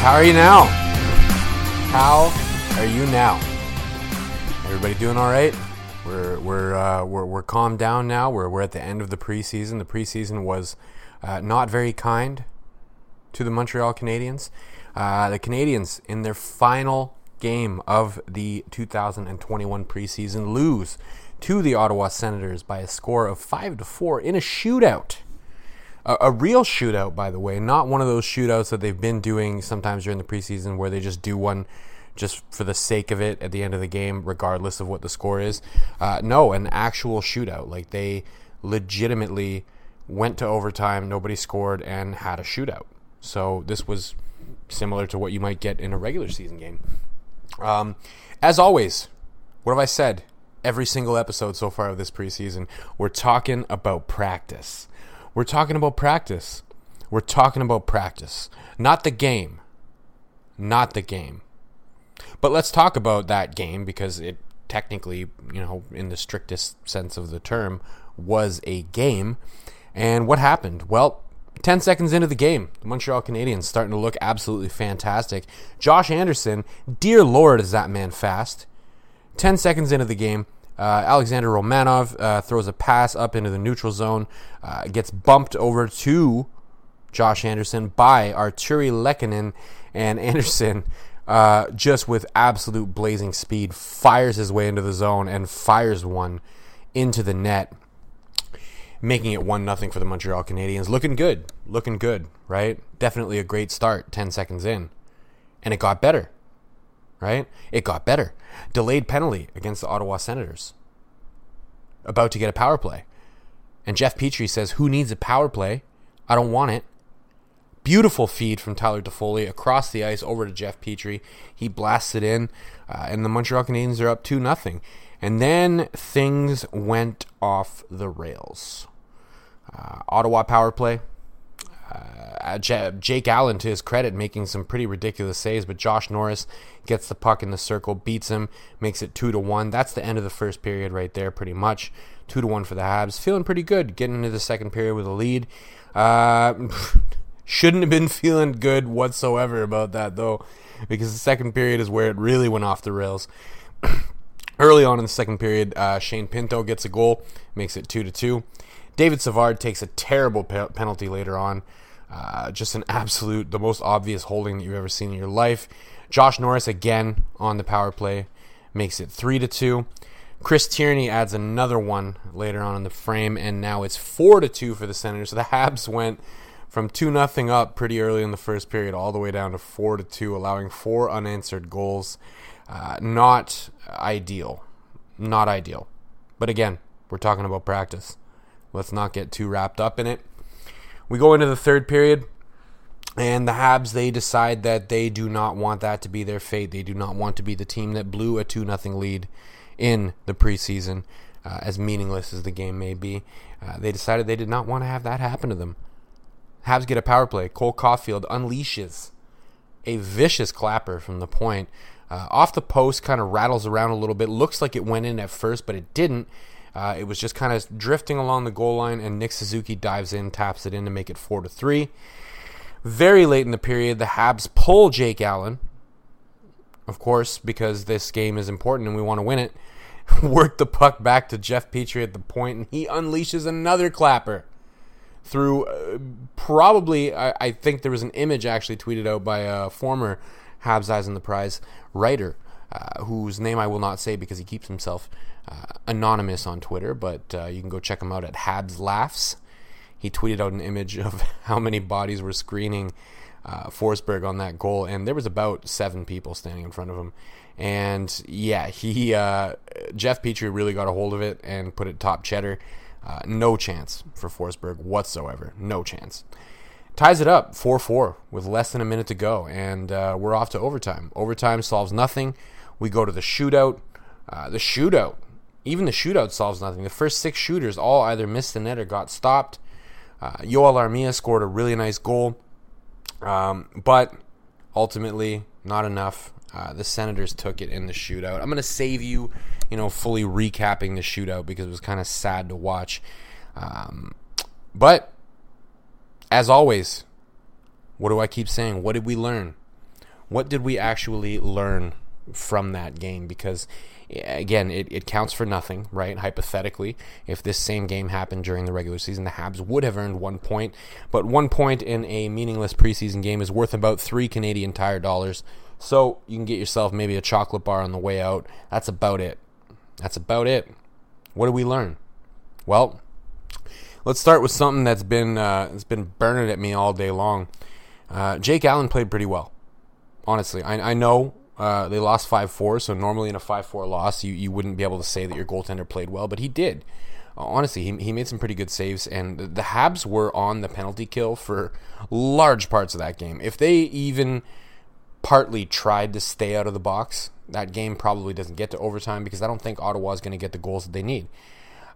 How are you now? How are you now? Everybody doing all right? We're we're uh, we're, we're calmed down now. We're we're at the end of the preseason. The preseason was uh, not very kind to the Montreal Canadiens. Uh, the Canadiens, in their final game of the 2021 preseason, lose to the Ottawa Senators by a score of five to four in a shootout a, a real shootout, by the way, not one of those shootouts that they've been doing sometimes during the preseason where they just do one just for the sake of it at the end of the game, regardless of what the score is. Uh, no, an actual shootout. Like they legitimately went to overtime, nobody scored, and had a shootout. So this was similar to what you might get in a regular season game. Um, as always, what have I said? Every single episode so far of this preseason, we're talking about practice. We're talking about practice. We're talking about practice, not the game. Not the game. But let's talk about that game because it technically, you know, in the strictest sense of the term, was a game. And what happened? Well, 10 seconds into the game, the Montreal Canadiens starting to look absolutely fantastic. Josh Anderson, dear Lord, is that man fast. 10 seconds into the game, uh, Alexander Romanov uh, throws a pass up into the neutral zone, uh, gets bumped over to Josh Anderson by Artturi Lehkonen, and Anderson, uh, just with absolute blazing speed, fires his way into the zone and fires one into the net, making it 1 0 for the Montreal Canadiens. Looking good. Looking good, right? Definitely a great start 10 seconds in. And it got better right? It got better. Delayed penalty against the Ottawa Senators. About to get a power play. And Jeff Petry says, Who needs a power play? I don't want it. Beautiful feed from Tyler Toffoli across the ice over to Jeff Petry. He blasts it in, uh, and the Montreal Canadiens are up 2 0. And then things went off the rails. Uh, Ottawa power play, uh, Jake Allen, to his credit, making some pretty ridiculous saves, but Josh Norris gets the puck in the circle, beats him, makes it two to one. That's the end of the first period right there, pretty much. Two to one for the Habs. Feeling pretty good, getting into the second period with a lead. Uh, shouldn't have been feeling good whatsoever about that though, because the second period is where it really went off the rails. Early on in the second period, uh, Shane Pinto gets a goal, makes it two to two. David Savard takes a terrible pe- penalty later on. Uh, just an absolute, the most obvious holding that you've ever seen in your life. Josh Norris again on the power play makes it three to two. Chris Tierney adds another one later on in the frame, and now it's four to two for the Senators. So the Habs went from two nothing up pretty early in the first period, all the way down to four to two, allowing four unanswered goals. Uh, not ideal, not ideal. But again, we're talking about practice. Let's not get too wrapped up in it. We go into the third period, and the Habs they decide that they do not want that to be their fate. They do not want to be the team that blew a two nothing lead in the preseason, uh, as meaningless as the game may be. Uh, they decided they did not want to have that happen to them. Habs get a power play. Cole Caufield unleashes a vicious clapper from the point. Uh, off the post, kind of rattles around a little bit. Looks like it went in at first, but it didn't. Uh, it was just kind of drifting along the goal line, and Nick Suzuki dives in, taps it in to make it four to three. Very late in the period, the Habs pull Jake Allen, of course, because this game is important and we want to win it. Work the puck back to Jeff Petry at the point, and he unleashes another clapper through uh, probably. I, I, think there was an image actually tweeted out by a former Habs Eyes on the Prize writer, uh, whose name I will not say because he keeps himself uh, anonymous on Twitter, but uh, you can go check him out at Habs Laughs. He tweeted out an image of how many bodies were screening uh, Forsberg on that goal, and there was about seven people standing in front of him. And yeah, he uh, Jeff Petry really got a hold of it and put it top cheddar. Uh, no chance for Forsberg whatsoever. No chance. Ties it up 4 4 with less than a minute to go, and uh, we're off to overtime. Overtime solves nothing. We go to the shootout. Uh, the shootout, even the shootout solves nothing. The first six shooters all either missed the net or got stopped. Uh, Joel Armia scored a really nice goal, um, but ultimately not enough. Uh, the Senators took it in the shootout. I'm going to save you, you know, fully recapping the shootout because it was kind of sad to watch. Um, but as always, what do I keep saying? What did we learn? What did we actually learn from that game? Because again, it, it counts for nothing, right? Hypothetically, if this same game happened during the regular season, the Habs would have earned one point. But one point in a meaningless preseason game is worth about three Canadian Tire dollars. So you can get yourself maybe a chocolate bar on the way out. That's about it. That's about it. What do we learn? Well, let's start with something that's been uh, that's been burning at me all day long. Uh, Jake Allen played pretty well. Honestly, I, I know uh, they lost 5 4, so normally in a 5 4 loss, you, you wouldn't be able to say that your goaltender played well, but he did. Honestly, he, he made some pretty good saves, and the Habs were on the penalty kill for large parts of that game. If they even partly tried to stay out of the box, that game probably doesn't get to overtime because I don't think Ottawa is going to get the goals that they need.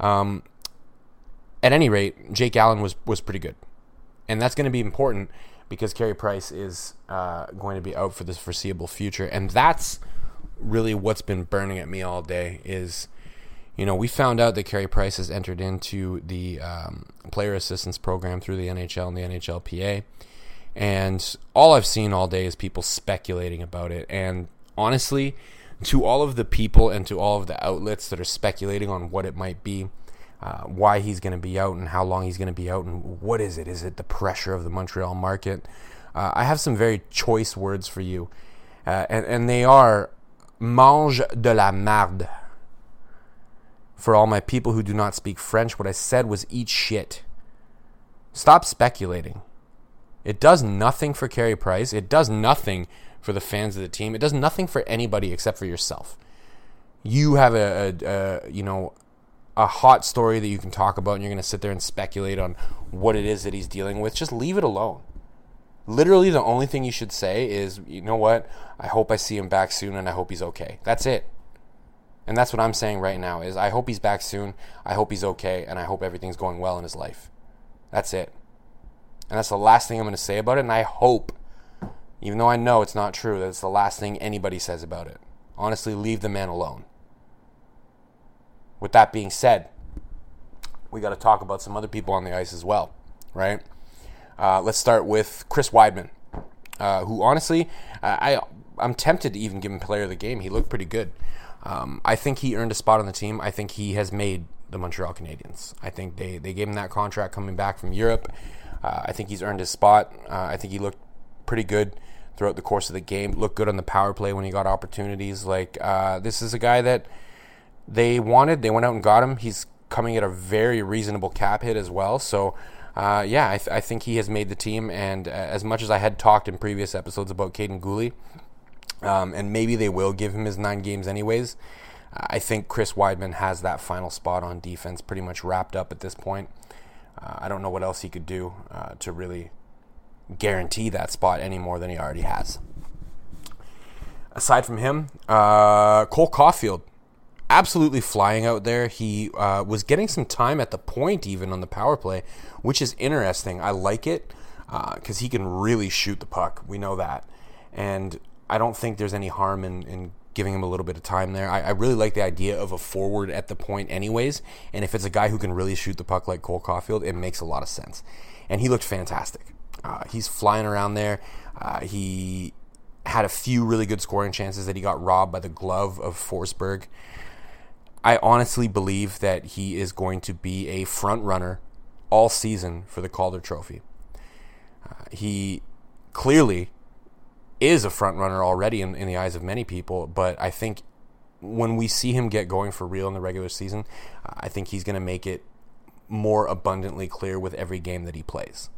Um, at any rate, Jake Allen was was pretty good, and that's going to be important because Carey Price is uh, going to be out for the foreseeable future, and that's really what's been burning at me all day. Is you know we found out that Carey Price has entered into the um, player assistance program through the NHL and the NHLPA, and all I've seen all day is people speculating about it. And honestly, to all of the people and to all of the outlets that are speculating on what it might be uh, why he's going to be out and how long he's going to be out and what is it? Is it the pressure of the Montreal market? Uh, I have some very choice words for you, uh, and, and they are mange de la marde. For all my people who do not speak French, what I said was eat shit. Stop speculating. It does nothing for Carey Price. It does nothing for the fans of the team. It does nothing for anybody except for yourself. You have a, a, a you know a hot story that you can talk about and you're going to sit there and speculate on what it is that he's dealing with, just leave it alone. Literally, the only thing you should say is, you know what? I hope I see him back soon and I hope he's okay. That's it. And that's what I'm saying right now is I hope he's back soon. I hope he's okay and I hope everything's going well in his life. That's it. And that's the last thing I'm going to say about it and I hope even though I know it's not true, that it's the last thing anybody says about it. Honestly, leave the man alone. With that being said, we got to talk about some other people on the ice as well, right? Uh, let's start with Chris Wideman, uh, who honestly, I I'm tempted to even give him player of the game. He looked pretty good. Um, I think he earned a spot on the team. I think he has made the Montreal Canadiens. I think they, they gave him that contract coming back from Europe. Uh, I think he's earned his spot. Uh, I think he looked pretty good throughout the course of the game. Looked good on the power play when he got opportunities. Like uh, this is a guy that they wanted. They went out and got him. He's coming at a very reasonable cap hit as well. So, uh, yeah, I, th- I, think he has made the team. And uh, as much as I had talked in previous episodes about Kaiden Guhle, um, and maybe they will give him his nine games anyways, I think Chris Wideman has that final spot on defense pretty much wrapped up at this point. Uh, I don't know what else he could do uh, to really guarantee that spot any more than he already has. Aside from him, uh, Cole Caufield absolutely flying out there. He uh, was getting some time at the point, even on the power play, which is interesting. I like it because uh, he can really shoot the puck. We know that. And I don't think there's any harm in, in giving him a little bit of time there. I, I, really like the idea of a forward at the point, anyways. And if it's a guy who can really shoot the puck like Cole Caufield, it makes a lot of sense. And he looked fantastic. Uh, he's flying around there. Uh, he had a few really good scoring chances that he got robbed by the glove of Forsberg. I honestly believe that he is going to be a front runner all season for the Calder Trophy. Uh, he clearly is a front runner already in, in the eyes of many people, but I think when we see him get going for real in the regular season, I think he's going to make it more abundantly clear with every game that he plays.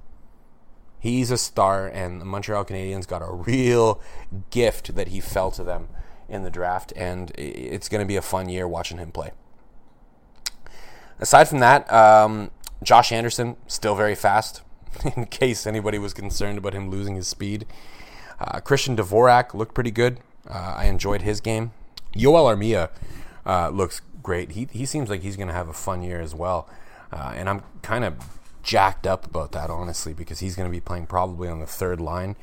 He's a star, and the Montreal Canadiens got a real gift that he fell to them in the draft, and it's going to be a fun year watching him play. Aside from that, um, Josh Anderson still very fast. In case anybody was concerned about him losing his speed, uh, Christian Dvorak looked pretty good. Uh, I enjoyed his game. Yoel Armia uh, looks great. He he seems like he's going to have a fun year as well, uh, and I'm kind of jacked up about that honestly because he's going to be playing probably on the third line.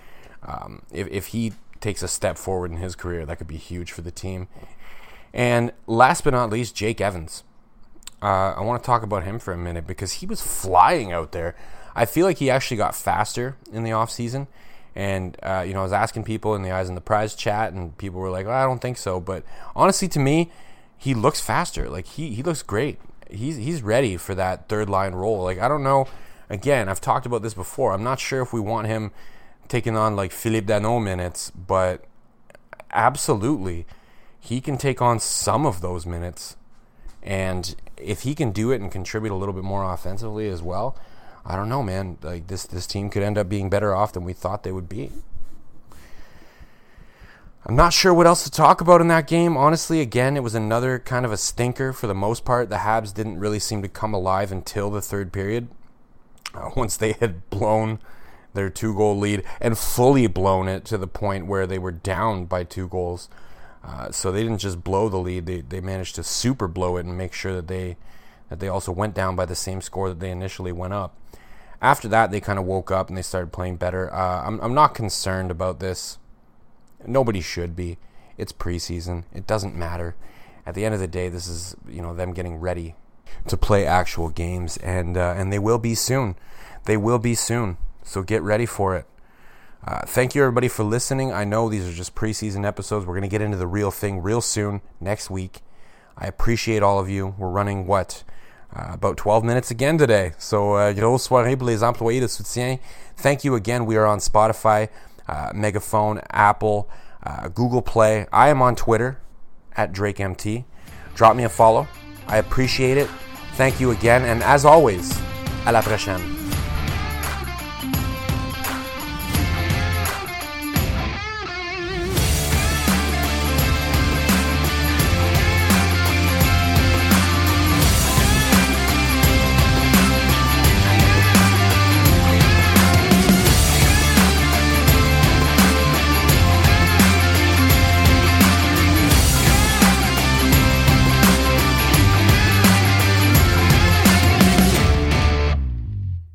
Um, if if he takes a step forward in his career, that could be huge for the team. And last but not least, Jake Evans. Uh, I want to talk about him for a minute because he was flying out there. I feel like he actually got faster in the offseason. And, uh, you know, I was asking people in the Eyes on the Prize chat, and people were like, I don't think so. But honestly, to me, he looks faster. Like, he, he looks great. He's, he's ready for that third line role. Like, I don't know. Again, I've talked about this before. I'm not sure if we want him taking on like Philippe Danault minutes, but absolutely, he can take on some of those minutes. And if he can do it and contribute a little bit more offensively as well, I don't know, man. Like this, this team could end up being better off than we thought they would be. I'm not sure what else to talk about in that game. Honestly, again, it was another kind of a stinker for the most part. The Habs didn't really seem to come alive until the third period. Uh, once they had blown their two goal lead and fully blown it to the point where they were down by two goals. Uh, so they didn't just blow the lead; they they managed to super blow it and make sure that they that they also went down by the same score that they initially went up. After that, they kind of woke up and they started playing better. Uh, I'm I'm not concerned about this. Nobody should be. It's preseason. It doesn't matter. At the end of the day, this is you know them getting ready to play actual games, and uh, and they will be soon. They will be soon. So get ready for it. Uh, thank you, everybody, for listening. I know these are just preseason episodes. We're going to get into the real thing real soon, next week. I appreciate all of you. We're running what? Uh, about 12 minutes again today. So, uh, grosse soirée pour les employés de soutien. Thank you again. We are on Spotify, uh, Megaphone, Apple, uh, Google Play. I am on Twitter at DrakeMT. Drop me a follow. I appreciate it. Thank you again. And as always, à la prochaine.